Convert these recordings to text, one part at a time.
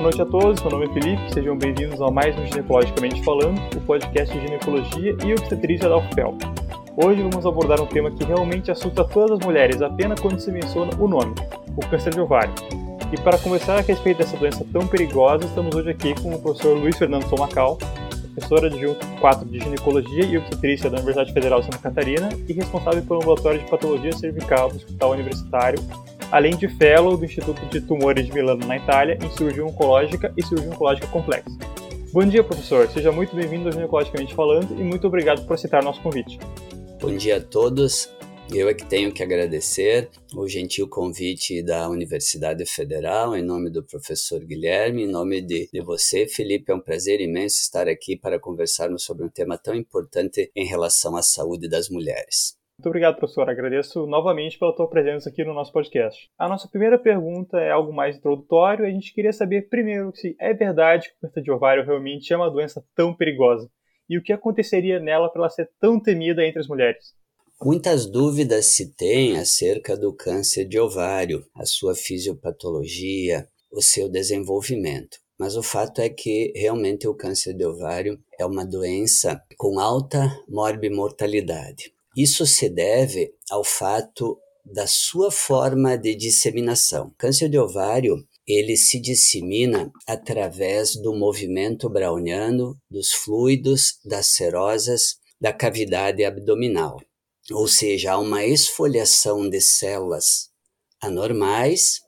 Boa noite a todos, meu nome é Felipe, sejam bem-vindos a mais um Ginecologicamente Falando, o podcast de ginecologia e obstetrícia da UFPEL. Hoje vamos abordar um tema que realmente assusta todas as mulheres apenas quando se menciona o nome, o câncer de ovário. E para conversar a respeito dessa doença tão perigosa, estamos hoje aqui com o professor Luiz Fernando Somacal, professor adjunto 4 de Ginecologia e Obstetrícia da Universidade Federal de Santa Catarina e responsável pelo ambulatório de patologia cervical do Hospital Universitário além de fellow do Instituto de Tumores de Milano, na Itália, em cirurgia oncológica e cirurgia oncológica complexa. Bom dia, professor. Seja muito bem-vindo ao Ginecologicamente Falando e muito obrigado por aceitar nosso convite. Bom dia a todos. Eu é que tenho que agradecer o gentil convite da Universidade Federal, em nome do professor Guilherme, em nome de, de você, Felipe. É um prazer imenso estar aqui para conversarmos sobre um tema tão importante em relação à saúde das mulheres. Muito obrigado, professor. Agradeço novamente pela tua presença aqui no nosso podcast. A nossa primeira pergunta é algo mais introdutório. A gente queria saber primeiro se é verdade que o câncer de ovário realmente é uma doença tão perigosa e o que aconteceria nela para ela ser tão temida entre as mulheres. Muitas dúvidas se tem acerca do câncer de ovário, a sua fisiopatologia, o seu desenvolvimento. Mas o fato é que realmente o câncer de ovário é uma doença com alta morbimortalidade. Isso se deve ao fato da sua forma de disseminação. Câncer de ovário ele se dissemina através do movimento browniano dos fluidos, das serosas, da cavidade abdominal. Ou seja, há uma esfoliação de células anormais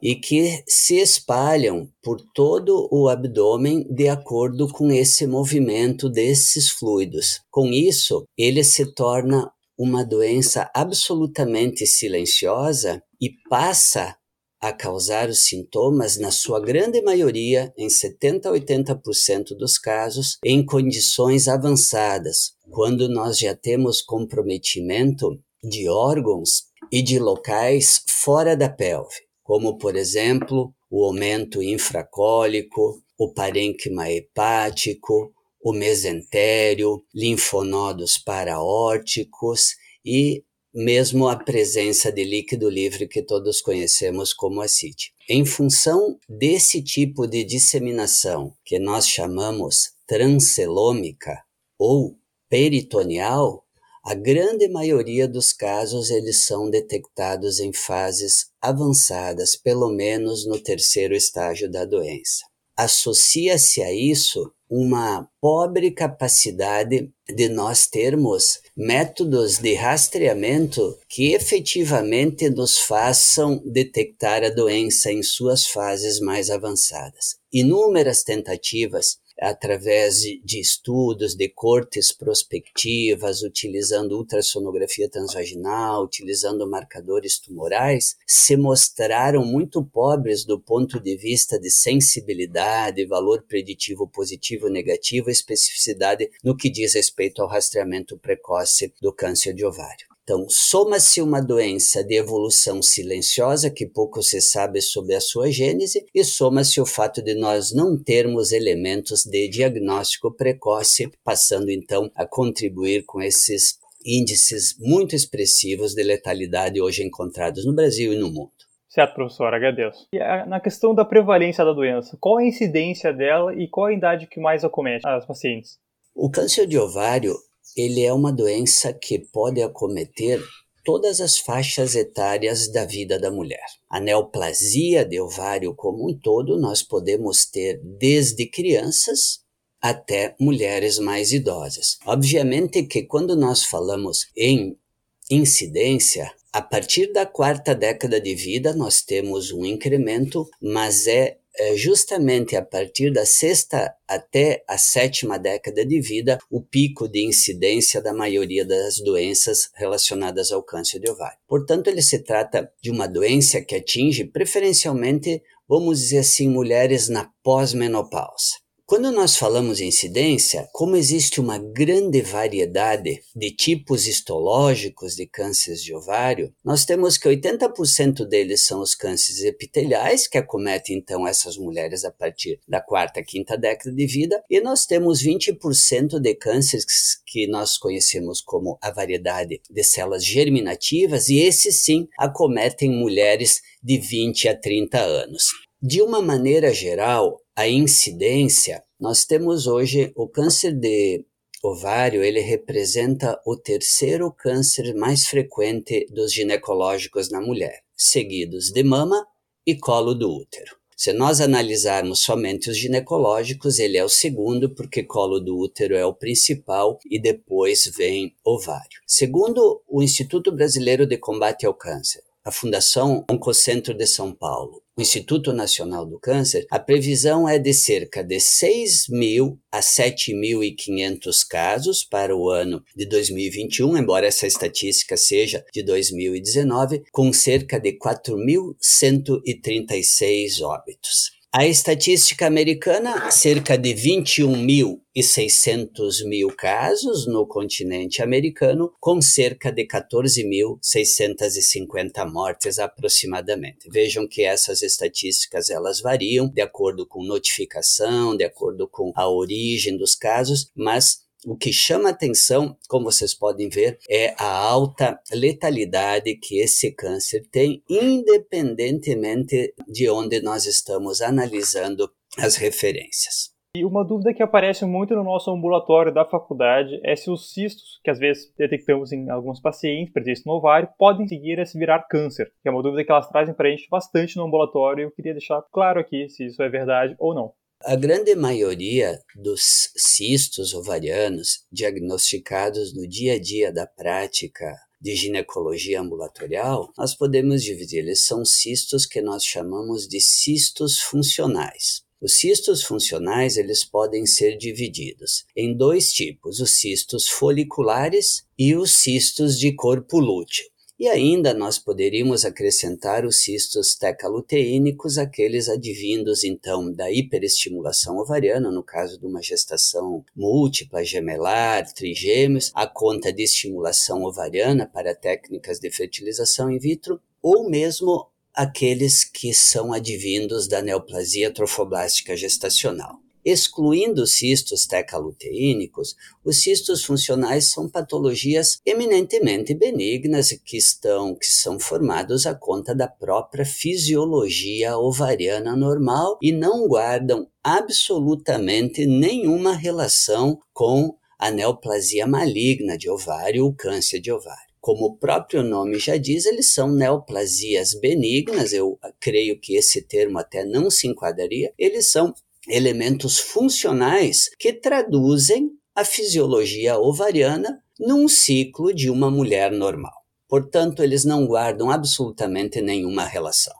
e que se espalham por todo o abdômen de acordo com esse movimento desses fluidos. Com isso, ele se torna uma doença absolutamente silenciosa e passa a causar os sintomas, na sua grande maioria, em 70 a 80% dos casos, em condições avançadas, quando nós já temos comprometimento de órgãos e de locais fora da pelve, como, por exemplo, o aumento infracólico, o parênquima hepático, o mesentério, linfonodos paraórticos e mesmo a presença de líquido livre que todos conhecemos como ascite. Em função desse tipo de disseminação, que nós chamamos transelômica ou peritoneal, a grande maioria dos casos eles são detectados em fases avançadas, pelo menos no terceiro estágio da doença. Associa-se a isso uma pobre capacidade de nós termos métodos de rastreamento que efetivamente nos façam detectar a doença em suas fases mais avançadas. Inúmeras tentativas através de estudos de cortes prospectivas, utilizando ultrassonografia transvaginal, utilizando marcadores tumorais, se mostraram muito pobres do ponto de vista de sensibilidade, valor preditivo positivo, negativo, especificidade no que diz respeito ao rastreamento precoce do câncer de ovário. Então, soma-se uma doença de evolução silenciosa, que pouco se sabe sobre a sua gênese, e soma-se o fato de nós não termos elementos de diagnóstico precoce, passando então a contribuir com esses índices muito expressivos de letalidade hoje encontrados no Brasil e no mundo. Certo, professor, agradeço. E na questão da prevalência da doença, qual a incidência dela e qual a idade que mais acomete as pacientes? O câncer de ovário ele é uma doença que pode acometer todas as faixas etárias da vida da mulher. A neoplasia de ovário como um todo nós podemos ter desde crianças até mulheres mais idosas. Obviamente que quando nós falamos em incidência, a partir da quarta década de vida nós temos um incremento, mas é é justamente a partir da sexta até a sétima década de vida o pico de incidência da maioria das doenças relacionadas ao câncer de ovário. Portanto, ele se trata de uma doença que atinge preferencialmente, vamos dizer assim, mulheres na pós-menopausa. Quando nós falamos em incidência, como existe uma grande variedade de tipos histológicos de cânceres de ovário, nós temos que 80% deles são os cânceres epiteliais, que acometem então essas mulheres a partir da quarta, quinta década de vida, e nós temos 20% de cânceres que nós conhecemos como a variedade de células germinativas, e esses sim acometem mulheres de 20 a 30 anos. De uma maneira geral, a incidência, nós temos hoje o câncer de ovário, ele representa o terceiro câncer mais frequente dos ginecológicos na mulher, seguidos de mama e colo do útero. Se nós analisarmos somente os ginecológicos, ele é o segundo, porque colo do útero é o principal e depois vem ovário. Segundo o Instituto Brasileiro de Combate ao Câncer, a Fundação Oncocentro de São Paulo, o Instituto Nacional do Câncer, a previsão é de cerca de 6 mil a 7.500 casos para o ano de 2021, embora essa estatística seja de 2019, com cerca de 4.136 óbitos. A estatística americana, cerca de 21.600 mil casos no continente americano, com cerca de 14.650 mortes aproximadamente. Vejam que essas estatísticas elas variam de acordo com notificação, de acordo com a origem dos casos, mas o que chama atenção, como vocês podem ver, é a alta letalidade que esse câncer tem, independentemente de onde nós estamos analisando as referências. E uma dúvida que aparece muito no nosso ambulatório da faculdade é se os cistos, que às vezes detectamos em alguns pacientes, presentes no ovário, podem seguir a se virar câncer. Que é uma dúvida que elas trazem para a gente bastante no ambulatório e eu queria deixar claro aqui se isso é verdade ou não. A grande maioria dos cistos ovarianos diagnosticados no dia a dia da prática de ginecologia ambulatorial, nós podemos dividir. Eles são cistos que nós chamamos de cistos funcionais. Os cistos funcionais eles podem ser divididos em dois tipos: os cistos foliculares e os cistos de corpo lúteo. E ainda nós poderíamos acrescentar os cistos tecaluteínicos, aqueles advindos então da hiperestimulação ovariana, no caso de uma gestação múltipla, gemelar, trigêmeos, a conta de estimulação ovariana para técnicas de fertilização in vitro, ou mesmo aqueles que são advindos da neoplasia trofoblástica gestacional. Excluindo os cistos tecaluteínicos, os cistos funcionais são patologias eminentemente benignas que estão que são formados à conta da própria fisiologia ovariana normal e não guardam absolutamente nenhuma relação com a neoplasia maligna de ovário ou câncer de ovário. Como o próprio nome já diz, eles são neoplasias benignas, eu creio que esse termo até não se enquadraria, eles são elementos funcionais que traduzem a fisiologia ovariana num ciclo de uma mulher normal. Portanto, eles não guardam absolutamente nenhuma relação.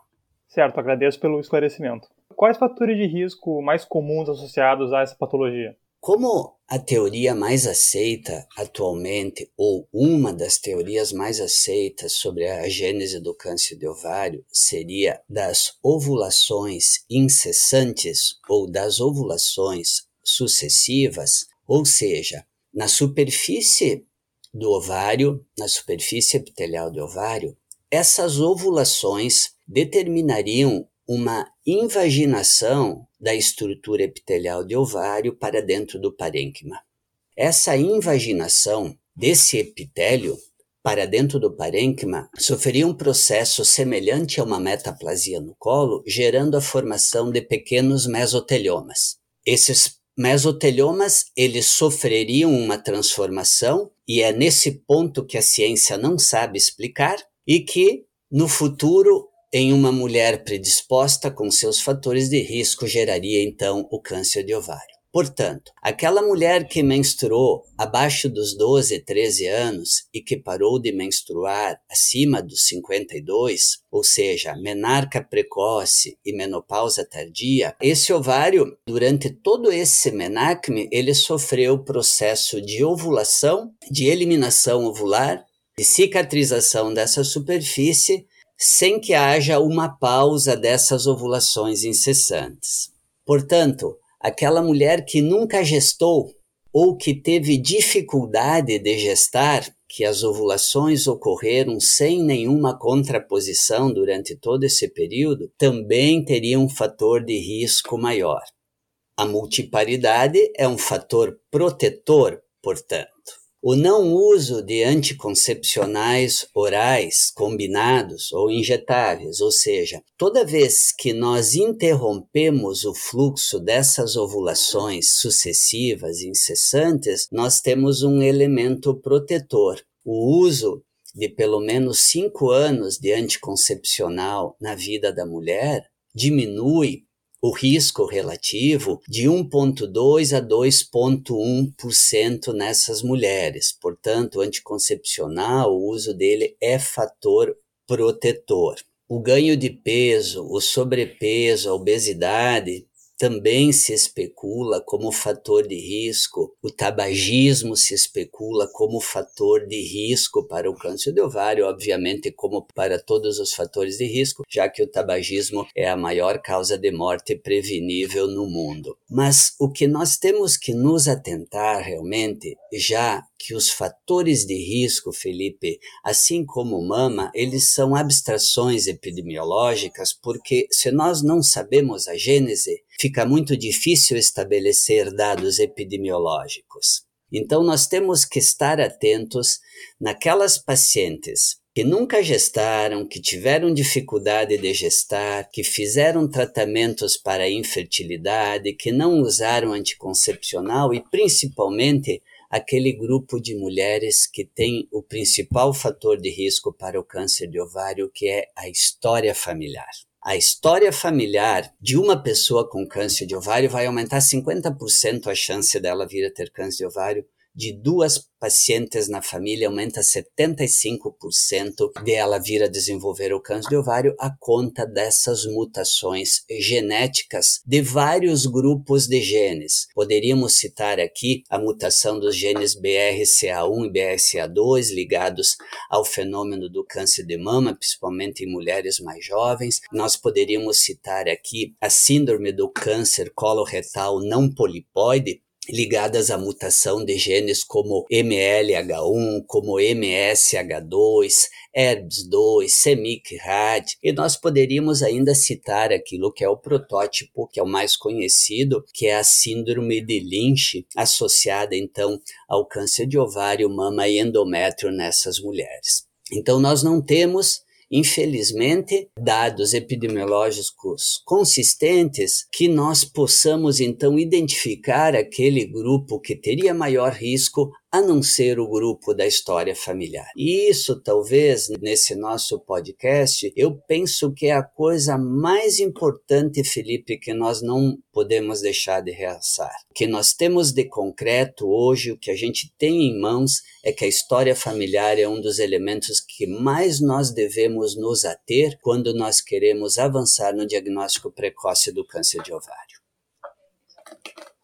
Certo, agradeço pelo esclarecimento. Quais fatores de risco mais comuns associados a essa patologia? Como a teoria mais aceita atualmente, ou uma das teorias mais aceitas sobre a gênese do câncer de ovário, seria das ovulações incessantes ou das ovulações sucessivas, ou seja, na superfície do ovário, na superfície epitelial do ovário, essas ovulações determinariam uma invaginação da estrutura epitelial de ovário para dentro do parênquima. Essa invaginação desse epitélio para dentro do parênquima sofreria um processo semelhante a uma metaplasia no colo, gerando a formação de pequenos mesoteliomas. Esses mesoteliomas, eles sofreriam uma transformação e é nesse ponto que a ciência não sabe explicar e que no futuro em uma mulher predisposta com seus fatores de risco geraria então o câncer de ovário. Portanto, aquela mulher que menstruou abaixo dos 12, 13 anos e que parou de menstruar acima dos 52, ou seja, menarca precoce e menopausa tardia, esse ovário, durante todo esse menacme, ele sofreu processo de ovulação, de eliminação ovular, de cicatrização dessa superfície sem que haja uma pausa dessas ovulações incessantes. Portanto, aquela mulher que nunca gestou ou que teve dificuldade de gestar, que as ovulações ocorreram sem nenhuma contraposição durante todo esse período, também teria um fator de risco maior. A multiparidade é um fator protetor, portanto. O não uso de anticoncepcionais orais combinados ou injetáveis, ou seja, toda vez que nós interrompemos o fluxo dessas ovulações sucessivas incessantes, nós temos um elemento protetor. O uso de pelo menos cinco anos de anticoncepcional na vida da mulher diminui o risco relativo de 1,2 a 2,1% nessas mulheres. Portanto, o anticoncepcional, o uso dele é fator protetor. O ganho de peso, o sobrepeso, a obesidade também se especula como fator de risco, o tabagismo se especula como fator de risco para o câncer de ovário, obviamente, como para todos os fatores de risco, já que o tabagismo é a maior causa de morte prevenível no mundo. Mas o que nós temos que nos atentar realmente, já que os fatores de risco, Felipe, assim como mama, eles são abstrações epidemiológicas, porque se nós não sabemos a gênese, fica muito difícil estabelecer dados epidemiológicos. Então, nós temos que estar atentos naquelas pacientes que nunca gestaram, que tiveram dificuldade de gestar, que fizeram tratamentos para infertilidade, que não usaram anticoncepcional e principalmente aquele grupo de mulheres que tem o principal fator de risco para o câncer de ovário, que é a história familiar. A história familiar de uma pessoa com câncer de ovário vai aumentar 50% a chance dela vir a ter câncer de ovário de duas pacientes na família aumenta 75% de ela vir a desenvolver o câncer de ovário a conta dessas mutações genéticas de vários grupos de genes. Poderíamos citar aqui a mutação dos genes BRCA1 e BRCA2 ligados ao fenômeno do câncer de mama, principalmente em mulheres mais jovens. Nós poderíamos citar aqui a síndrome do câncer coloretal não polipóide, ligadas à mutação de genes como MLH1, como MSH2, ERBS2, CEMIC-RAD, e nós poderíamos ainda citar aquilo que é o protótipo, que é o mais conhecido, que é a síndrome de Lynch, associada então ao câncer de ovário, mama e endométrio nessas mulheres. Então nós não temos infelizmente, dados epidemiológicos consistentes que nós possamos então identificar aquele grupo que teria maior risco a não ser o grupo da história familiar. E isso, talvez, nesse nosso podcast, eu penso que é a coisa mais importante, Felipe, que nós não podemos deixar de realçar. O que nós temos de concreto hoje, o que a gente tem em mãos, é que a história familiar é um dos elementos que mais nós devemos nos ater quando nós queremos avançar no diagnóstico precoce do câncer de ovário.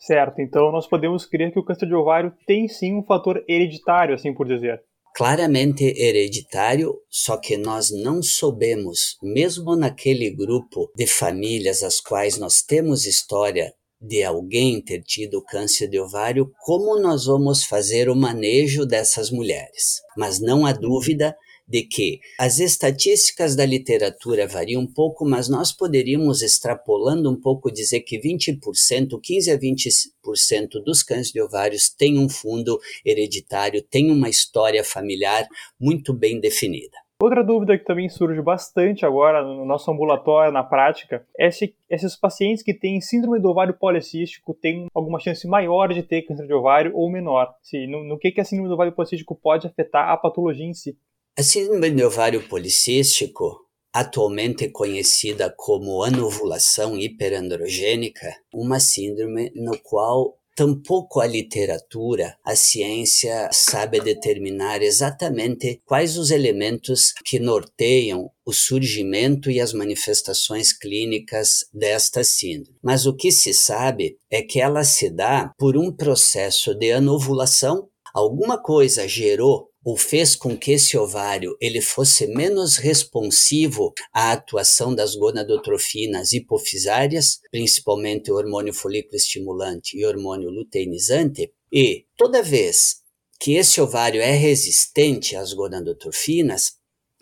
Certo, então nós podemos crer que o câncer de ovário tem sim um fator hereditário, assim por dizer. Claramente hereditário, só que nós não soubemos, mesmo naquele grupo de famílias as quais nós temos história de alguém ter tido câncer de ovário, como nós vamos fazer o manejo dessas mulheres. Mas não há dúvida de que as estatísticas da literatura variam um pouco, mas nós poderíamos, extrapolando um pouco, dizer que 20%, 15 a 20% dos cânceres de ovários têm um fundo hereditário, têm uma história familiar muito bem definida. Outra dúvida que também surge bastante agora no nosso ambulatório, na prática, é se esses pacientes que têm síndrome do ovário policístico têm alguma chance maior de ter câncer de ovário ou menor. Se, no, no que, que a síndrome do ovário policístico pode afetar a patologia em si. A síndrome de ovário policístico, atualmente conhecida como anovulação hiperandrogênica, uma síndrome no qual Tampouco a literatura, a ciência sabe determinar exatamente quais os elementos que norteiam o surgimento e as manifestações clínicas desta síndrome. Mas o que se sabe é que ela se dá por um processo de anovulação. Alguma coisa gerou ou fez com que esse ovário ele fosse menos responsivo à atuação das gonadotrofinas hipofisárias, principalmente o hormônio folículo estimulante e o hormônio luteinizante, e toda vez que esse ovário é resistente às gonadotrofinas,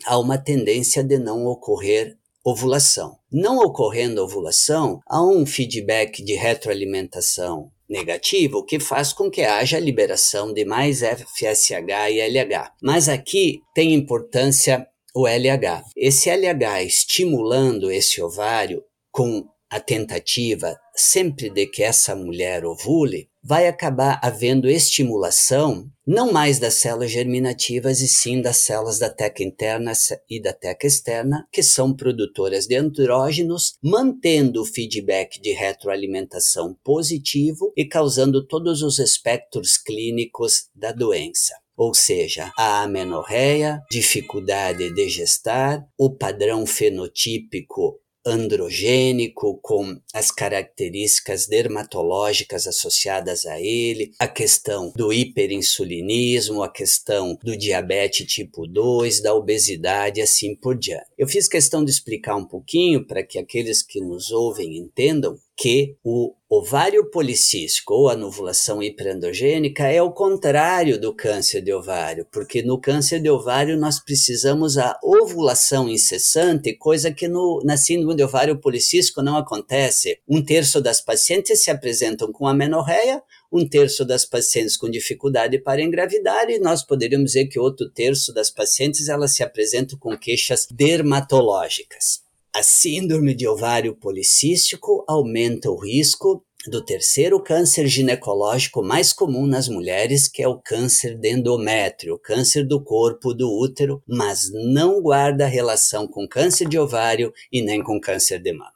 há uma tendência de não ocorrer ovulação. Não ocorrendo ovulação, há um feedback de retroalimentação negativo, o que faz com que haja a liberação de mais FSH e LH. Mas aqui tem importância o LH. Esse LH estimulando esse ovário com a tentativa sempre de que essa mulher ovule, vai acabar havendo estimulação não mais das células germinativas e sim das células da teca interna e da teca externa, que são produtoras de andrógenos, mantendo o feedback de retroalimentação positivo e causando todos os espectros clínicos da doença. Ou seja, a amenorreia, dificuldade de gestar, o padrão fenotípico androgênico, com as características dermatológicas associadas a ele, a questão do hiperinsulinismo, a questão do diabetes tipo 2, da obesidade e assim por diante. Eu fiz questão de explicar um pouquinho para que aqueles que nos ouvem entendam que o ovário policístico ou a novulação hiperandrogênica é o contrário do câncer de ovário, porque no câncer de ovário nós precisamos a ovulação incessante, coisa que no, na síndrome de ovário policístico não acontece. Um terço das pacientes se apresentam com amenorreia, um terço das pacientes com dificuldade para engravidar e nós poderíamos dizer que outro terço das pacientes elas se apresentam com queixas dermatológicas. A síndrome de ovário policístico aumenta o risco do terceiro câncer ginecológico mais comum nas mulheres, que é o câncer de endométrio, câncer do corpo do útero, mas não guarda relação com câncer de ovário e nem com câncer de mama.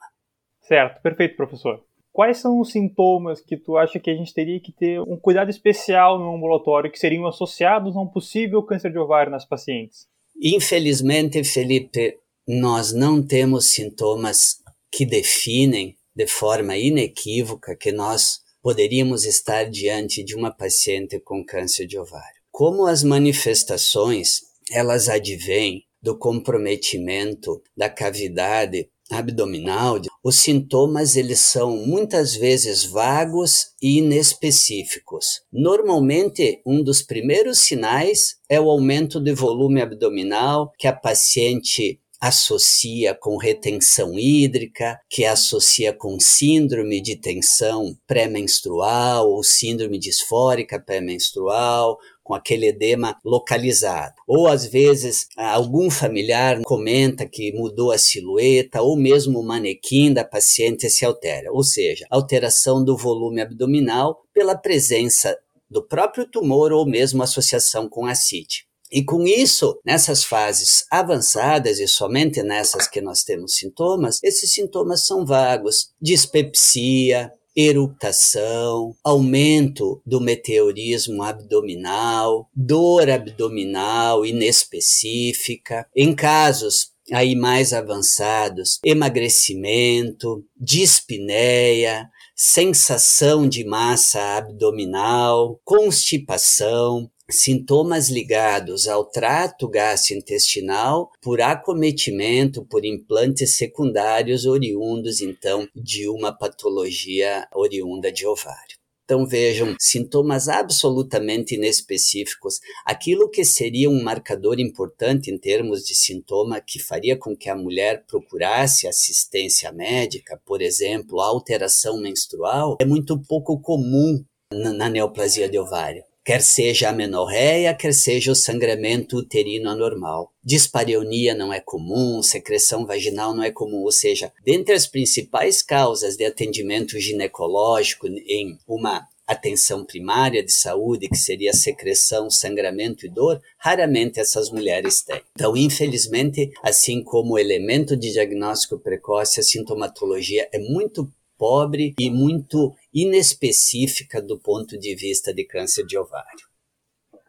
Certo, perfeito, professor. Quais são os sintomas que tu acha que a gente teria que ter um cuidado especial no ambulatório que seriam associados a um possível câncer de ovário nas pacientes? Infelizmente, Felipe, nós não temos sintomas que definem de forma inequívoca que nós poderíamos estar diante de uma paciente com câncer de ovário. Como as manifestações, elas advêm do comprometimento da cavidade abdominal, os sintomas eles são muitas vezes vagos e inespecíficos. Normalmente, um dos primeiros sinais é o aumento de volume abdominal que a paciente associa com retenção hídrica, que associa com síndrome de tensão pré-menstrual ou síndrome disfórica pré-menstrual, com aquele edema localizado. Ou às vezes algum familiar comenta que mudou a silhueta, ou mesmo o manequim da paciente se altera, ou seja, alteração do volume abdominal pela presença do próprio tumor ou mesmo associação com ascite. E com isso, nessas fases avançadas e somente nessas que nós temos sintomas, esses sintomas são vagos: dispepsia, eructação, aumento do meteorismo abdominal, dor abdominal inespecífica. Em casos aí mais avançados, emagrecimento, dispneia, sensação de massa abdominal, constipação, sintomas ligados ao trato gastrointestinal por acometimento por implantes secundários oriundos então de uma patologia oriunda de ovário. Então vejam, sintomas absolutamente inespecíficos, aquilo que seria um marcador importante em termos de sintoma que faria com que a mulher procurasse assistência médica, por exemplo, alteração menstrual, é muito pouco comum na neoplasia de ovário quer seja a menorreia, quer seja o sangramento uterino anormal. Dispareunia não é comum, secreção vaginal não é comum, ou seja, dentre as principais causas de atendimento ginecológico em uma atenção primária de saúde, que seria secreção, sangramento e dor, raramente essas mulheres têm. Então, infelizmente, assim como elemento de diagnóstico precoce, a sintomatologia é muito pobre e muito inespecífica do ponto de vista de câncer de ovário.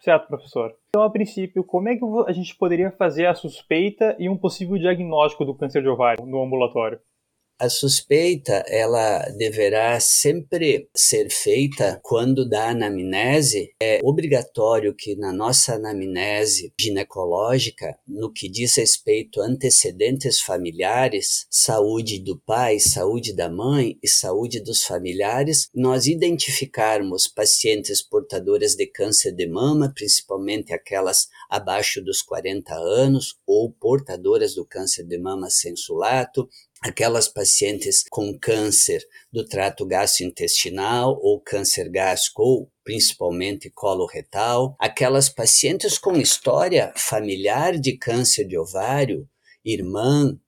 Certo, professor. Então, a princípio, como é que a gente poderia fazer a suspeita e um possível diagnóstico do câncer de ovário no ambulatório? A suspeita, ela deverá sempre ser feita quando da anamnese. É obrigatório que na nossa anamnese ginecológica, no que diz respeito a antecedentes familiares, saúde do pai, saúde da mãe e saúde dos familiares, nós identificarmos pacientes portadoras de câncer de mama, principalmente aquelas abaixo dos 40 anos ou portadoras do câncer de mama sensulato, aquelas pacientes com câncer do trato gastrointestinal ou câncer gástrico ou principalmente coloretal, aquelas pacientes com história familiar de câncer de ovário, irmã,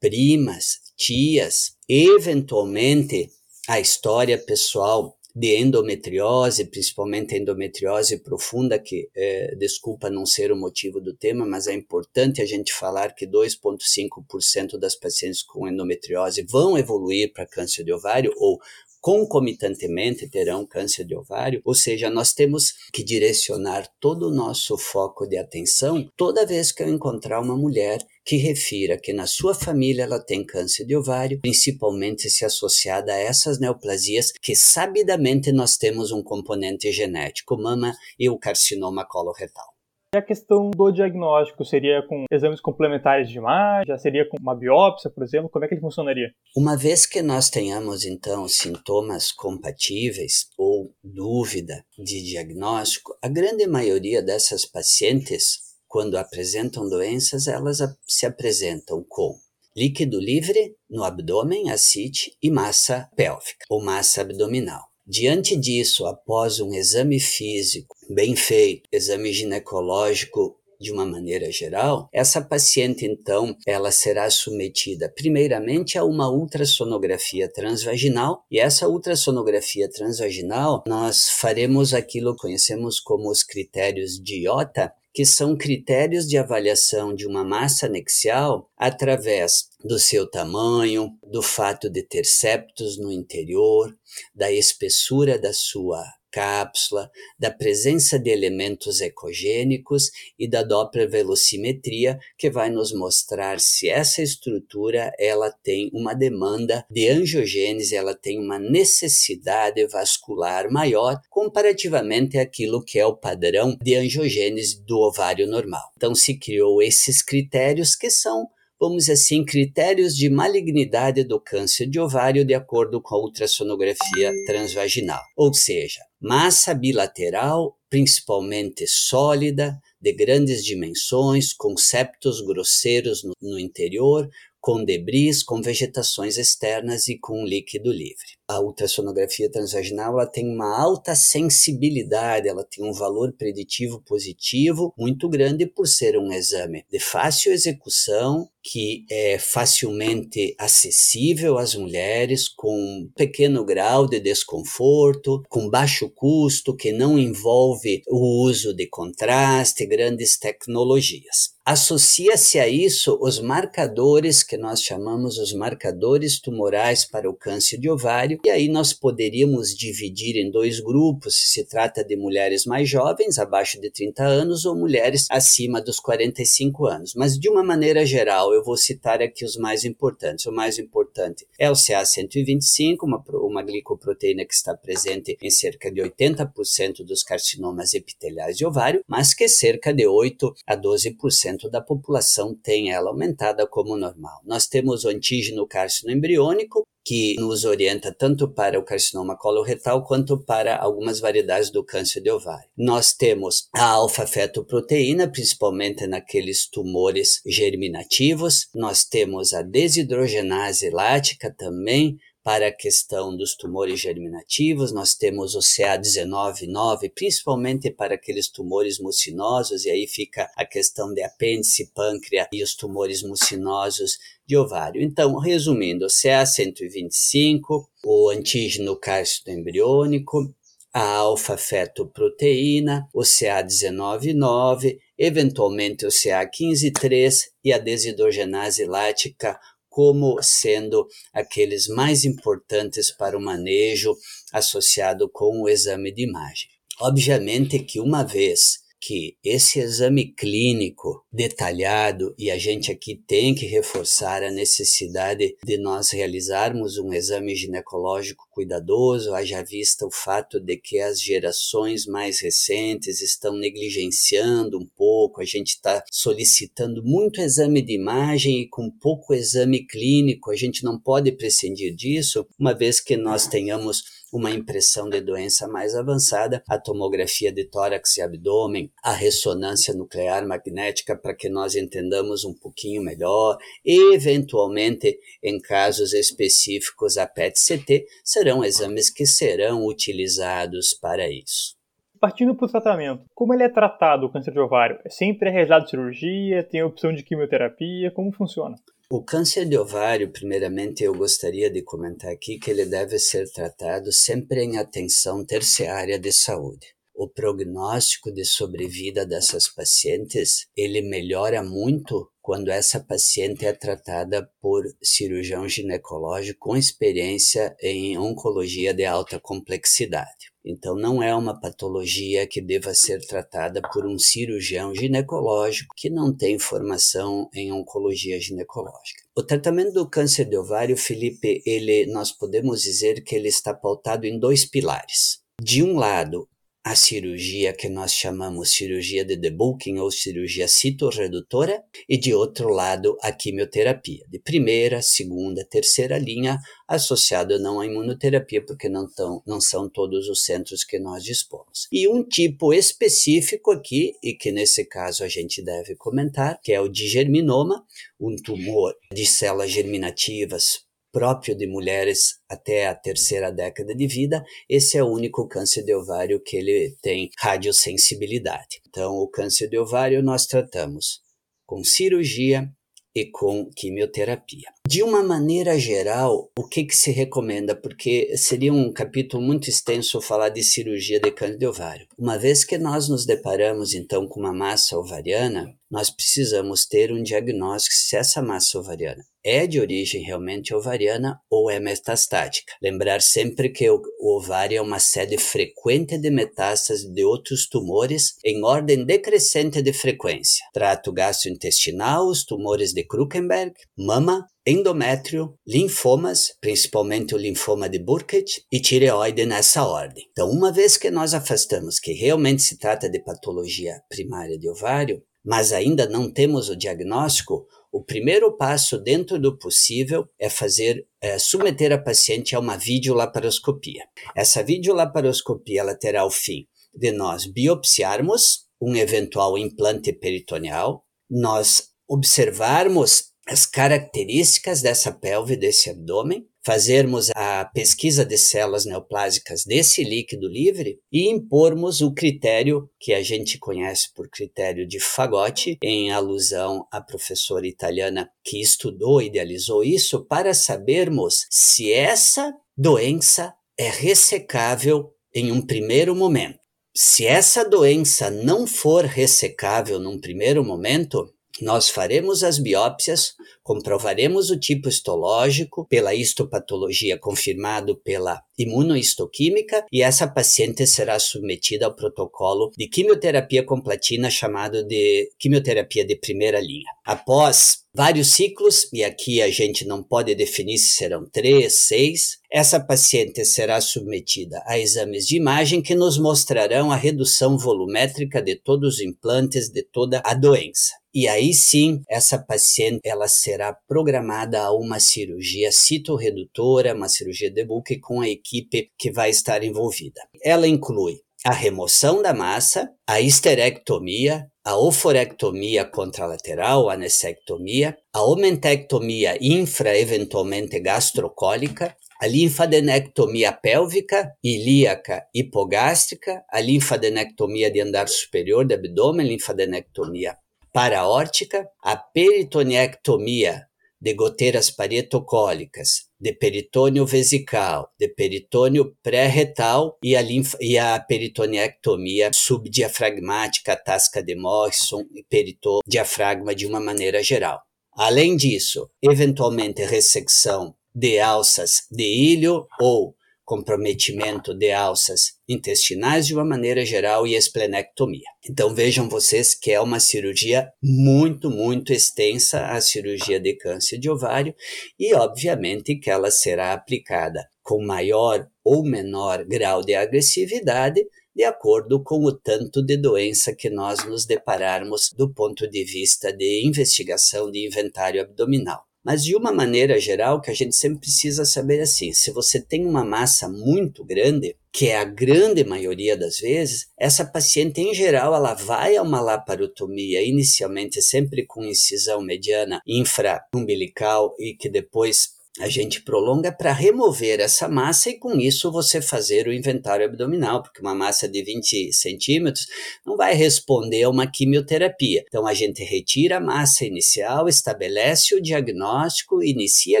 primas, tias, eventualmente a história pessoal de endometriose, principalmente endometriose profunda, que é, desculpa não ser o motivo do tema, mas é importante a gente falar que 2,5% das pacientes com endometriose vão evoluir para câncer de ovário ou concomitantemente terão câncer de ovário, ou seja, nós temos que direcionar todo o nosso foco de atenção toda vez que eu encontrar uma mulher que refira que na sua família ela tem câncer de ovário, principalmente se associada a essas neoplasias que sabidamente nós temos um componente genético, mama e o carcinoma coloretal. E a questão do diagnóstico seria com exames complementares de imagem? Já seria com uma biópsia, por exemplo? Como é que ele funcionaria? Uma vez que nós tenhamos, então, sintomas compatíveis ou dúvida de diagnóstico, a grande maioria dessas pacientes, quando apresentam doenças, elas se apresentam com líquido livre no abdômen, ascite, e massa pélvica ou massa abdominal. Diante disso, após um exame físico bem feito, exame ginecológico de uma maneira geral, essa paciente então ela será submetida primeiramente a uma ultrassonografia transvaginal e essa ultrassonografia transvaginal nós faremos aquilo que conhecemos como os critérios de IOTA, que são critérios de avaliação de uma massa anexial através do seu tamanho, do fato de ter septos no interior, da espessura da sua cápsula, da presença de elementos ecogênicos e da Doppler velocimetria, que vai nos mostrar se essa estrutura ela tem uma demanda de angiogênese, ela tem uma necessidade vascular maior comparativamente àquilo que é o padrão de angiogênese do ovário normal. Então se criou esses critérios que são vamos assim, critérios de malignidade do câncer de ovário de acordo com a ultrassonografia transvaginal. Ou seja, massa bilateral, principalmente sólida, de grandes dimensões, com septos grosseiros no, no interior, com debris, com vegetações externas e com líquido livre. A ultrassonografia transvaginal ela tem uma alta sensibilidade, ela tem um valor preditivo positivo muito grande por ser um exame de fácil execução, que é facilmente acessível às mulheres, com um pequeno grau de desconforto, com baixo custo, que não envolve o uso de contraste, grandes tecnologias. Associa-se a isso os marcadores que nós chamamos os marcadores tumorais para o câncer de ovário, e aí nós poderíamos dividir em dois grupos, se trata de mulheres mais jovens, abaixo de 30 anos, ou mulheres acima dos 45 anos. Mas de uma maneira geral, eu vou citar aqui os mais importantes. O mais importante é o CA125, uma, uma glicoproteína que está presente em cerca de 80% dos carcinomas epiteliais de ovário, mas que cerca de 8 a 12% da população tem ela aumentada como normal. Nós temos o antígeno carcino embriônico, que nos orienta tanto para o carcinoma coloretal quanto para algumas variedades do câncer de ovário. Nós temos a alfa-fetoproteína, principalmente naqueles tumores germinativos. Nós temos a desidrogenase lática também, para a questão dos tumores germinativos, nós temos o CA19-9, principalmente para aqueles tumores mucinosos, e aí fica a questão de apêndice, pâncreas e os tumores mucinosos de ovário. Então, resumindo, CA125, o antígeno cárcito embriônico, a alfa-fetoproteína, o CA19-9, eventualmente o CA15-3 e a desidrogenase lática como sendo aqueles mais importantes para o manejo associado com o exame de imagem. Obviamente que uma vez que esse exame clínico detalhado, e a gente aqui tem que reforçar a necessidade de nós realizarmos um exame ginecológico cuidadoso, haja vista o fato de que as gerações mais recentes estão negligenciando um pouco a gente está solicitando muito exame de imagem e com pouco exame clínico, a gente não pode prescindir disso, uma vez que nós tenhamos uma impressão de doença mais avançada, a tomografia de tórax e abdômen, a ressonância nuclear magnética para que nós entendamos um pouquinho melhor, e eventualmente, em casos específicos, a PET-CT serão exames que serão utilizados para isso. Partindo para o tratamento, como ele é tratado o câncer de ovário? É sempre realizado cirurgia? Tem a opção de quimioterapia? Como funciona? O câncer de ovário, primeiramente, eu gostaria de comentar aqui que ele deve ser tratado sempre em atenção terciária de saúde. O prognóstico de sobrevida dessas pacientes, ele melhora muito quando essa paciente é tratada por cirurgião ginecológico com experiência em oncologia de alta complexidade. Então, não é uma patologia que deva ser tratada por um cirurgião ginecológico que não tem formação em oncologia ginecológica. O tratamento do câncer de ovário, Felipe, ele, nós podemos dizer que ele está pautado em dois pilares. De um lado, a cirurgia que nós chamamos cirurgia de debulking ou cirurgia citorredutora e de outro lado a quimioterapia, de primeira, segunda, terceira linha, associado não à imunoterapia, porque não, tão, não são todos os centros que nós dispomos. E um tipo específico aqui, e que nesse caso a gente deve comentar, que é o de germinoma, um tumor de células germinativas próprio de mulheres até a terceira década de vida, esse é o único câncer de ovário que ele tem radiosensibilidade. Então, o câncer de ovário nós tratamos com cirurgia e com quimioterapia. De uma maneira geral, o que, que se recomenda? Porque seria um capítulo muito extenso falar de cirurgia de câncer de ovário. Uma vez que nós nos deparamos então com uma massa ovariana, nós precisamos ter um diagnóstico se essa massa ovariana é de origem realmente ovariana ou é metastática. Lembrar sempre que o, ovário é uma sede frequente de metástases de outros tumores em ordem decrescente de frequência. Trato gastrointestinal, os tumores de Krukenberg, mama, endométrio, linfomas, principalmente o linfoma de Burkitt, e tireoide nessa ordem. Então, uma vez que nós afastamos que realmente se trata de patologia primária de ovário, mas ainda não temos o diagnóstico, o primeiro passo dentro do possível é fazer é, submeter a paciente a uma videolaparoscopia. Essa videolaparoscopia ela terá o fim de nós biopsiarmos um eventual implante peritoneal, nós observarmos as características dessa pelve, desse abdômen, fazermos a pesquisa de células neoplásicas desse líquido livre e impormos o critério que a gente conhece por critério de Fagotti, em alusão à professora italiana que estudou e idealizou isso, para sabermos se essa doença é ressecável em um primeiro momento. Se essa doença não for ressecável num primeiro momento, nós faremos as biópsias, comprovaremos o tipo histológico pela histopatologia confirmado pela imunohistoquímica e essa paciente será submetida ao protocolo de quimioterapia completina chamado de quimioterapia de primeira linha. Após vários ciclos, e aqui a gente não pode definir se serão três, seis, essa paciente será submetida a exames de imagem que nos mostrarão a redução volumétrica de todos os implantes de toda a doença. E aí sim, essa paciente ela será programada a uma cirurgia citorredutora, uma cirurgia de Buque com a equipe que vai estar envolvida. Ela inclui a remoção da massa, a histerectomia, a oforectomia contralateral, a anesectomia, a omentectomia infra, eventualmente gastrocólica, a linfadenectomia pélvica, ilíaca, hipogástrica, a linfadenectomia de andar superior do abdômen, linfadenectomia paraórtica, a peritonectomia de goteiras parietocólicas, de peritônio vesical, de peritônio pré-retal e a, linfa, e a peritonectomia subdiafragmática, tasca de Morrison e peritodiafragma de uma maneira geral. Além disso, eventualmente ressecção de alças de ilho ou comprometimento de alças intestinais de uma maneira geral e esplenectomia. Então vejam vocês que é uma cirurgia muito, muito extensa, a cirurgia de câncer de ovário, e obviamente que ela será aplicada com maior ou menor grau de agressividade de acordo com o tanto de doença que nós nos depararmos do ponto de vista de investigação de inventário abdominal. Mas de uma maneira geral, que a gente sempre precisa saber assim, se você tem uma massa muito grande, que é a grande maioria das vezes, essa paciente em geral ela vai a uma laparotomia inicialmente sempre com incisão mediana infraumbilical e que depois a gente prolonga para remover essa massa e com isso você fazer o inventário abdominal, porque uma massa de 20 centímetros não vai responder a uma quimioterapia. Então a gente retira a massa inicial, estabelece o diagnóstico, inicia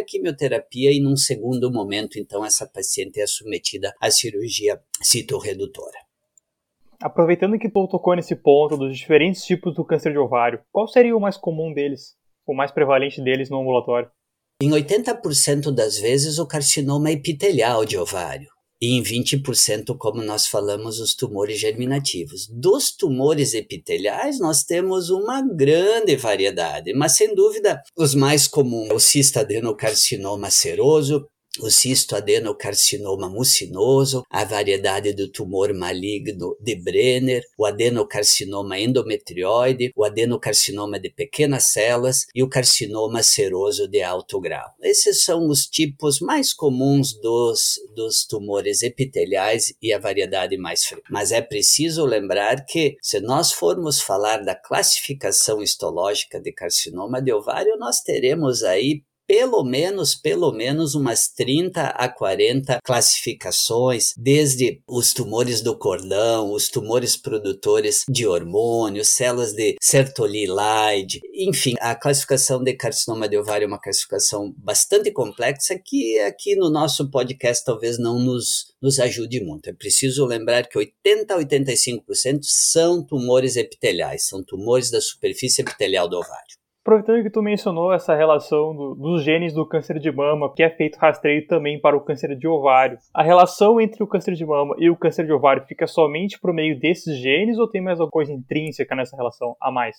a quimioterapia e num segundo momento então essa paciente é submetida à cirurgia citorredutora. Aproveitando que tocou nesse ponto dos diferentes tipos do câncer de ovário, qual seria o mais comum deles, o mais prevalente deles no ambulatório? Em 80% das vezes, o carcinoma é epitelial de ovário. E em 20%, como nós falamos, os tumores germinativos. Dos tumores epiteliais, nós temos uma grande variedade, mas sem dúvida, os mais comuns, o cistadenocarcinoma seroso, o cisto adenocarcinoma mucinoso, a variedade do tumor maligno de Brenner, o adenocarcinoma endometrioide, o adenocarcinoma de pequenas células e o carcinoma seroso de alto grau. Esses são os tipos mais comuns dos, dos tumores epiteliais e a variedade mais frequente. Mas é preciso lembrar que, se nós formos falar da classificação histológica de carcinoma de ovário, nós teremos aí pelo menos, pelo menos umas 30 a 40 classificações, desde os tumores do cordão, os tumores produtores de hormônios, células de sertolilide, enfim, a classificação de carcinoma de ovário é uma classificação bastante complexa que aqui no nosso podcast talvez não nos, nos ajude muito. É preciso lembrar que 80 a 85% são tumores epiteliais, são tumores da superfície epitelial do ovário. Aproveitando que tu mencionou essa relação do, dos genes do câncer de mama, que é feito rastreio também para o câncer de ovário, a relação entre o câncer de mama e o câncer de ovário fica somente por meio desses genes ou tem mais alguma coisa intrínseca nessa relação a mais?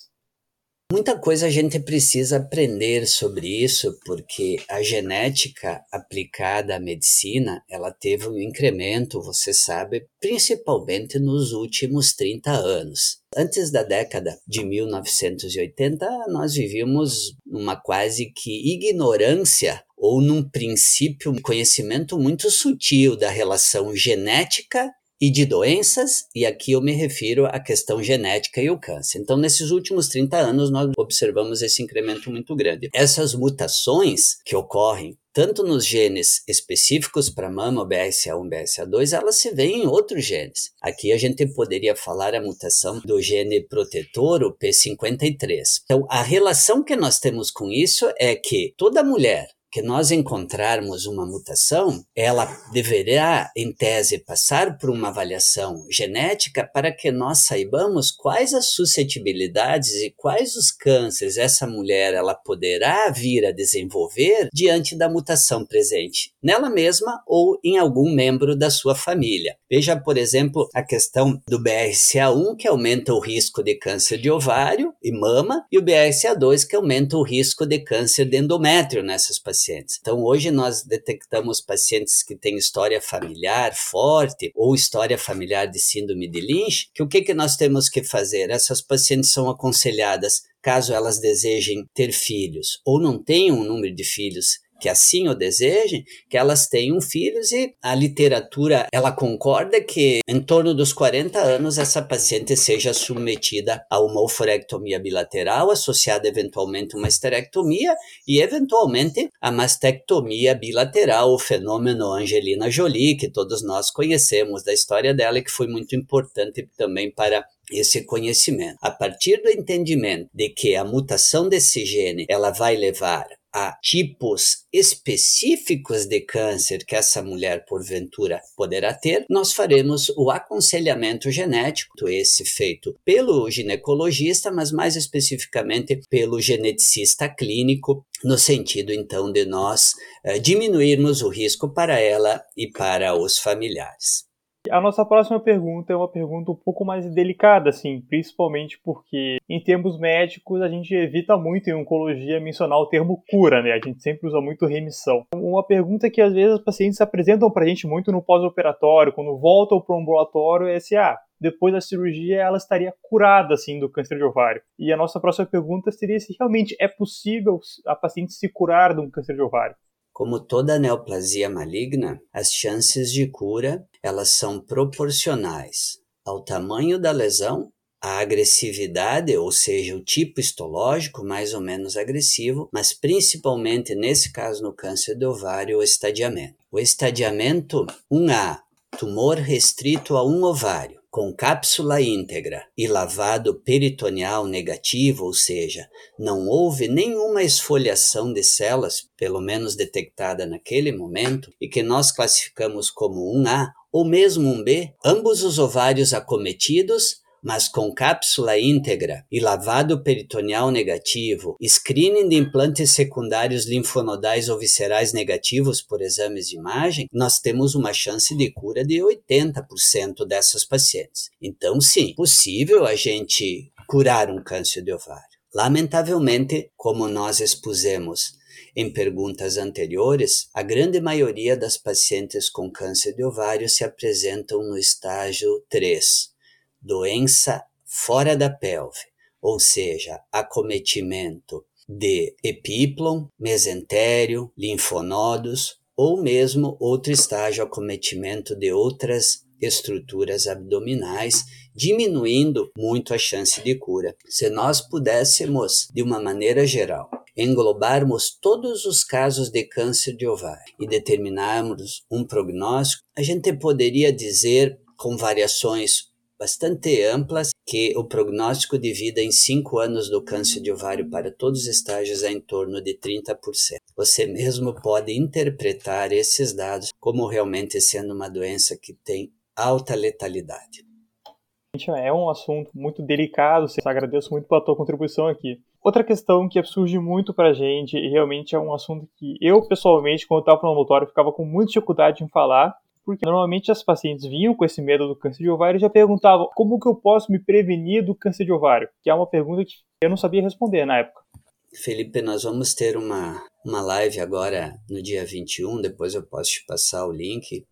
Muita coisa a gente precisa aprender sobre isso, porque a genética aplicada à medicina, ela teve um incremento, você sabe, principalmente nos últimos 30 anos. Antes da década de 1980, nós vivíamos uma quase que ignorância ou num princípio, um conhecimento muito sutil da relação genética e de doenças, e aqui eu me refiro à questão genética e o câncer. Então, nesses últimos 30 anos, nós observamos esse incremento muito grande. Essas mutações que ocorrem tanto nos genes específicos para mama, BRCA1 e BRCA2, elas se veem em outros genes. Aqui a gente poderia falar a mutação do gene protetor, o P53. Então, a relação que nós temos com isso é que toda mulher que nós encontrarmos uma mutação, ela deverá, em tese, passar por uma avaliação genética para que nós saibamos quais as suscetibilidades e quais os cânceres essa mulher ela poderá vir a desenvolver diante da mutação presente, nela mesma ou em algum membro da sua família. Veja, por exemplo, a questão do BRCA1, que aumenta o risco de câncer de ovário e mama, e o BRCA2, que aumenta o risco de câncer de endométrio nessas pacientes pacientes. Então, hoje nós detectamos pacientes que têm história familiar forte ou história familiar de síndrome de Lynch, que o que, que nós temos que fazer? Essas pacientes são aconselhadas, caso elas desejem ter filhos ou não tenham um número de filhos que assim o desejem, que elas tenham filhos e a literatura ela concorda que em torno dos 40 anos essa paciente seja submetida a uma oforectomia bilateral associada eventualmente a uma esterectomia e eventualmente a mastectomia bilateral, o fenômeno Angelina Jolie que todos nós conhecemos da história dela e que foi muito importante também para esse conhecimento. A partir do entendimento de que a mutação desse gene ela vai levar a tipos específicos de câncer que essa mulher porventura poderá ter, nós faremos o aconselhamento genético, esse feito pelo ginecologista, mas mais especificamente pelo geneticista clínico, no sentido então de nós eh, diminuirmos o risco para ela e para os familiares. A nossa próxima pergunta é uma pergunta um pouco mais delicada, assim, principalmente porque, em termos médicos, a gente evita muito em oncologia mencionar o termo cura, né? A gente sempre usa muito remissão. Uma pergunta que às vezes os pacientes apresentam pra gente muito no pós-operatório, quando voltam para o ambulatório, é se, ah, depois da cirurgia ela estaria curada assim do câncer de ovário. E a nossa próxima pergunta seria se realmente é possível a paciente se curar de um câncer de ovário. Como toda neoplasia maligna, as chances de cura elas são proporcionais ao tamanho da lesão, à agressividade, ou seja, o tipo histológico mais ou menos agressivo, mas principalmente nesse caso no câncer de ovário, o estadiamento. O estadiamento 1A, tumor restrito a um ovário com cápsula íntegra e lavado peritoneal negativo, ou seja, não houve nenhuma esfoliação de células, pelo menos detectada naquele momento, e que nós classificamos como 1A ou mesmo 1B, ambos os ovários acometidos mas com cápsula íntegra e lavado peritoneal negativo, screening de implantes secundários linfonodais ou viscerais negativos por exames de imagem, nós temos uma chance de cura de 80% dessas pacientes. Então, sim, possível a gente curar um câncer de ovário. Lamentavelmente, como nós expusemos em perguntas anteriores, a grande maioria das pacientes com câncer de ovário se apresentam no estágio 3, doença fora da pelve, ou seja, acometimento de epíplon, mesentério, linfonodos ou mesmo outro estágio acometimento de outras estruturas abdominais, diminuindo muito a chance de cura. Se nós pudéssemos, de uma maneira geral, englobarmos todos os casos de câncer de ovário e determinarmos um prognóstico, a gente poderia dizer, com variações bastante amplas que o prognóstico de vida em 5 anos do câncer de ovário para todos os estágios é em torno de 30%. Você mesmo pode interpretar esses dados como realmente sendo uma doença que tem alta letalidade. É um assunto muito delicado, agradeço muito pela tua contribuição aqui. Outra questão que surge muito pra gente, e realmente é um assunto que eu, pessoalmente, quando estava no ambulatório, ficava com muita dificuldade em falar, porque normalmente as pacientes vinham com esse medo do câncer de ovário e já perguntavam como que eu posso me prevenir do câncer de ovário, que é uma pergunta que eu não sabia responder na época. Felipe, nós vamos ter uma, uma live agora no dia 21, depois eu posso te passar o link,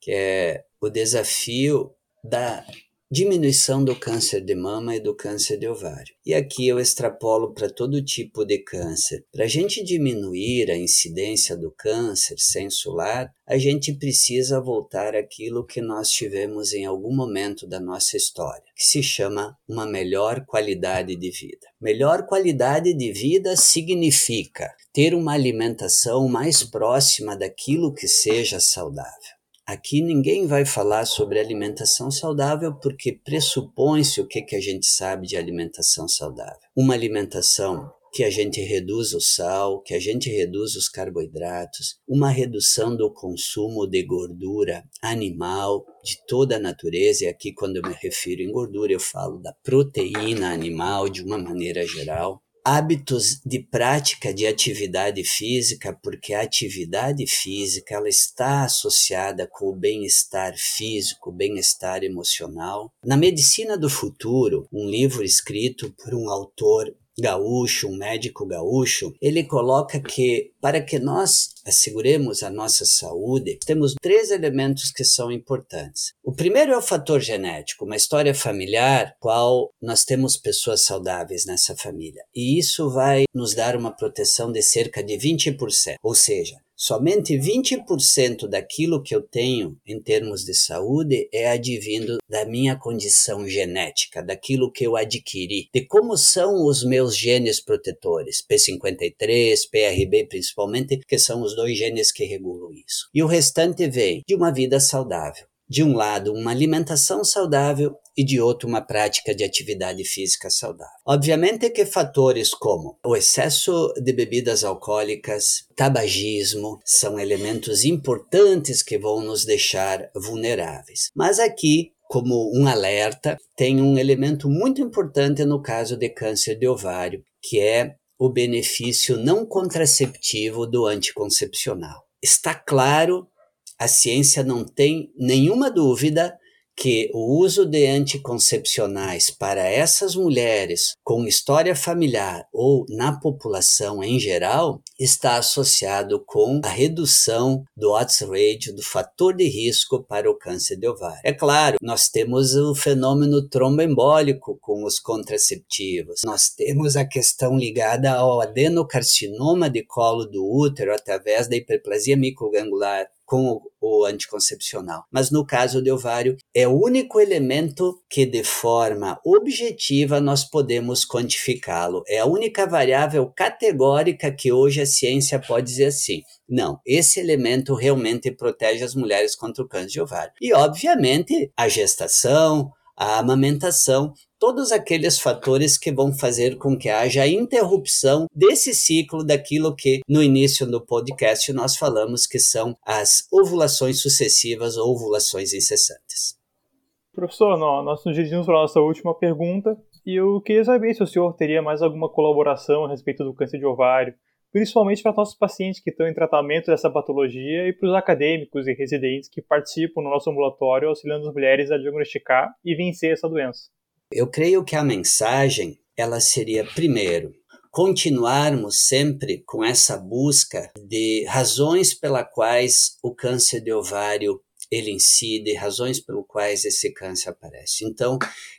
que é o desafio da diminuição do câncer de mama e do câncer de ovário. E aqui eu extrapolo para todo tipo de câncer. Para a gente diminuir a incidência do câncer sensular, a gente precisa voltar àquilo que nós tivemos em algum momento da nossa história, que se chama uma melhor qualidade de vida. Melhor qualidade de vida significa ter uma alimentação mais próxima daquilo que seja saudável. Aqui ninguém vai falar sobre alimentação saudável porque pressupõe-se o que, que a gente sabe de alimentação saudável. Uma alimentação que a gente reduz o sal, que a gente reduz os carboidratos, uma redução do consumo de gordura animal de toda a natureza, e aqui quando eu me refiro em gordura eu falo da proteína animal de uma maneira geral, hábitos de prática de atividade física, porque a atividade física ela está associada com o bem-estar físico, bem-estar emocional. Na Medicina do Futuro, um livro escrito por um autor gaúcho, um médico gaúcho, ele coloca que para que nós asseguremos a nossa saúde, temos três elementos que são importantes. O primeiro é o fator genético, uma história familiar, qual nós temos pessoas saudáveis nessa família. E isso vai nos dar uma proteção de cerca de 20%. Ou seja, Somente 20% daquilo que eu tenho em termos de saúde é advindo da minha condição genética, daquilo que eu adquiri, de como são os meus genes protetores, P53, PRB principalmente, que são os dois genes que regulam isso. E o restante vem de uma vida saudável de um lado, uma alimentação saudável e de outro, uma prática de atividade física saudável. Obviamente que fatores como o excesso de bebidas alcoólicas, tabagismo, são elementos importantes que vão nos deixar vulneráveis. Mas aqui como um alerta, tem um elemento muito importante no caso de câncer de ovário, que é o benefício não contraceptivo do anticoncepcional. Está claro a ciência não tem nenhuma dúvida que o uso de anticoncepcionais para essas mulheres com história familiar ou na população em geral está associado com a redução do odds ratio, do fator de risco para o câncer de ovário. É claro, nós temos o fenômeno tromboembólico com os contraceptivos, nós temos a questão ligada ao adenocarcinoma de colo do útero através da hiperplasia microgangular com o, anticoncepcional. Mas no caso do ovário, é o único elemento que de forma objetiva nós podemos quantificá-lo. É a única variável categórica que hoje a ciência pode dizer assim. Não, esse elemento realmente protege as mulheres contra o câncer de ovário. E, obviamente, a gestação, a amamentação todos aqueles fatores que vão fazer com que haja interrupção desse ciclo daquilo que no início do podcast nós falamos que são as ovulações sucessivas ou ovulações incessantes. Professor, nós nos dirigimos para a nossa última pergunta e eu queria saber se o senhor teria mais alguma colaboração a respeito do câncer de ovário, principalmente para nossos pacientes que estão em tratamento dessa patologia e para os acadêmicos e residentes que participam no nosso ambulatório auxiliando as mulheres a diagnosticar e vencer essa doença. Eu creio que a mensagem ela seria primeiro continuarmos sempre com essa busca de razões pela quais o câncer de ovário ele incide, razões pelas quais esse câncer aparece. Então,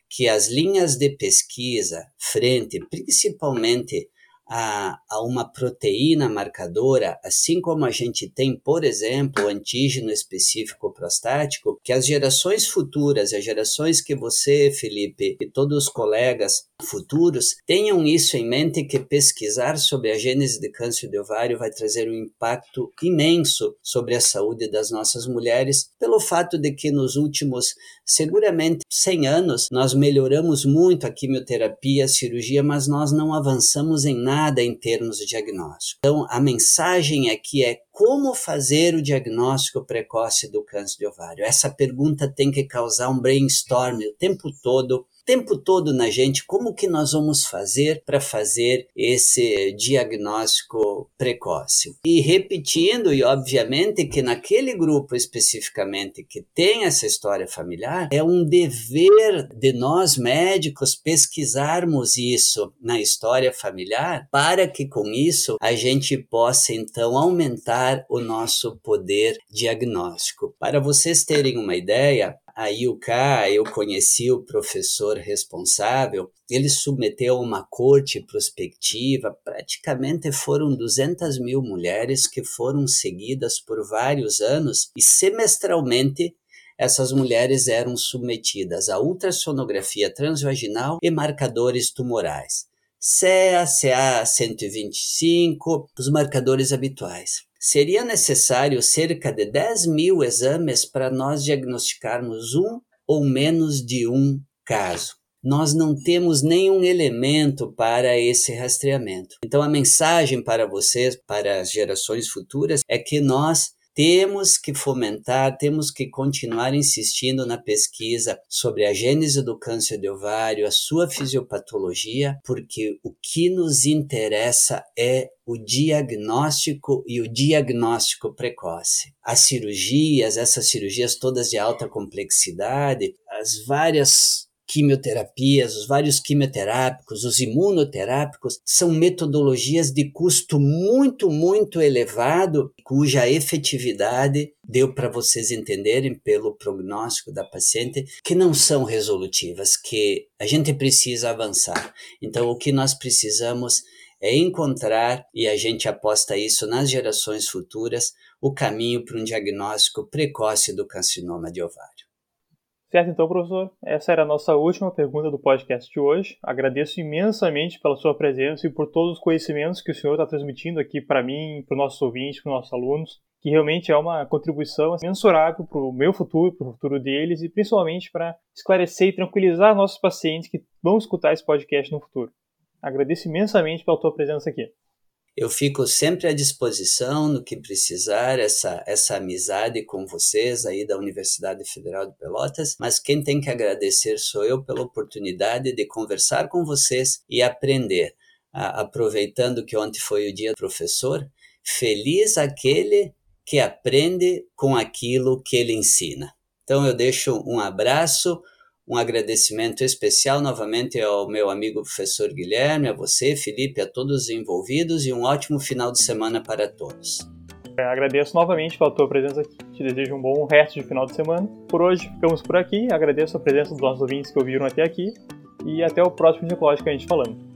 que as linhas de pesquisa frente, principalmente a, a uma proteína marcadora, assim como a gente tem, por exemplo, o antígeno específico prostático, que as gerações futuras, as gerações que você, Felipe, e todos os colegas futuros tenham isso em mente que pesquisar sobre a gênese de câncer de ovário vai trazer um impacto imenso sobre a saúde das nossas mulheres, pelo fato de que nos últimos seguramente 100 anos nós melhoramos muito a quimioterapia, a cirurgia, mas nós não avançamos em nada em termos de diagnóstico. Então, a mensagem aqui é como fazer o diagnóstico precoce do câncer de ovário? Essa pergunta tem que causar um brainstorm o tempo todo tempo todo na gente como que nós vamos fazer para fazer esse diagnóstico precoce. E repetindo, e obviamente que naquele grupo especificamente que tem essa história familiar, é um dever de nós médicos pesquisarmos isso na história familiar para que com isso a gente possa então aumentar o nosso poder diagnóstico. Para vocês terem uma ideia, a IUK, eu conheci o professor responsável, ele submeteu uma corte prospectiva, praticamente foram 200 mil mulheres que foram seguidas por vários anos e semestralmente essas mulheres eram submetidas a ultrassonografia transvaginal e marcadores tumorais. CA, CA 125, os marcadores habituais seria necessário cerca de 10 mil exames para nós diagnosticarmos um ou menos de um caso. Nós não temos nenhum elemento para esse rastreamento. Então, a mensagem para vocês, para as gerações futuras, é que nós temos que fomentar, temos que continuar insistindo na pesquisa sobre a gênese do câncer de ovário, a sua fisiopatologia, porque o que nos interessa é o diagnóstico e o diagnóstico precoce. As cirurgias, essas cirurgias todas de alta complexidade, as várias quimioterapias, os vários quimioterápicos, os imunoterápicos, são metodologias de custo muito, muito elevado, cuja efetividade deu para vocês entenderem pelo prognóstico da paciente que não são resolutivas, que a gente precisa avançar. Então, o que nós precisamos é encontrar, e a gente aposta isso nas gerações futuras, o caminho para um diagnóstico precoce do carcinoma de ovário. Certo, então, professor, essa era a nossa última pergunta do podcast de hoje. Agradeço imensamente pela sua presença e por todos os conhecimentos que o senhor está transmitindo aqui para mim, para os nossos ouvintes, para os nossos alunos, que realmente é uma contribuição mensurável para o meu futuro, para o futuro deles e principalmente para esclarecer e tranquilizar nossos pacientes que vão escutar esse podcast no futuro. Agradeço imensamente pela tua presença aqui. Eu fico sempre à disposição no que precisar, essa, essa amizade com vocês aí da Universidade Federal de Pelotas, mas quem tem que agradecer sou eu pela oportunidade de conversar com vocês e aprender. aproveitando que ontem foi o dia do professor, feliz aquele que aprende com aquilo que ele ensina. Então eu deixo um abraço, um agradecimento especial novamente ao meu amigo professor Guilherme, a você, Felipe, a todos os envolvidos e um ótimo final de semana para todos. É, agradeço novamente pela tua presença aqui. Te desejo um bom resto de final de semana. Por hoje ficamos por aqui. Agradeço a presença dos nossos ouvintes que ouviram até aqui. E até o próximo Ginecológico a gente falando.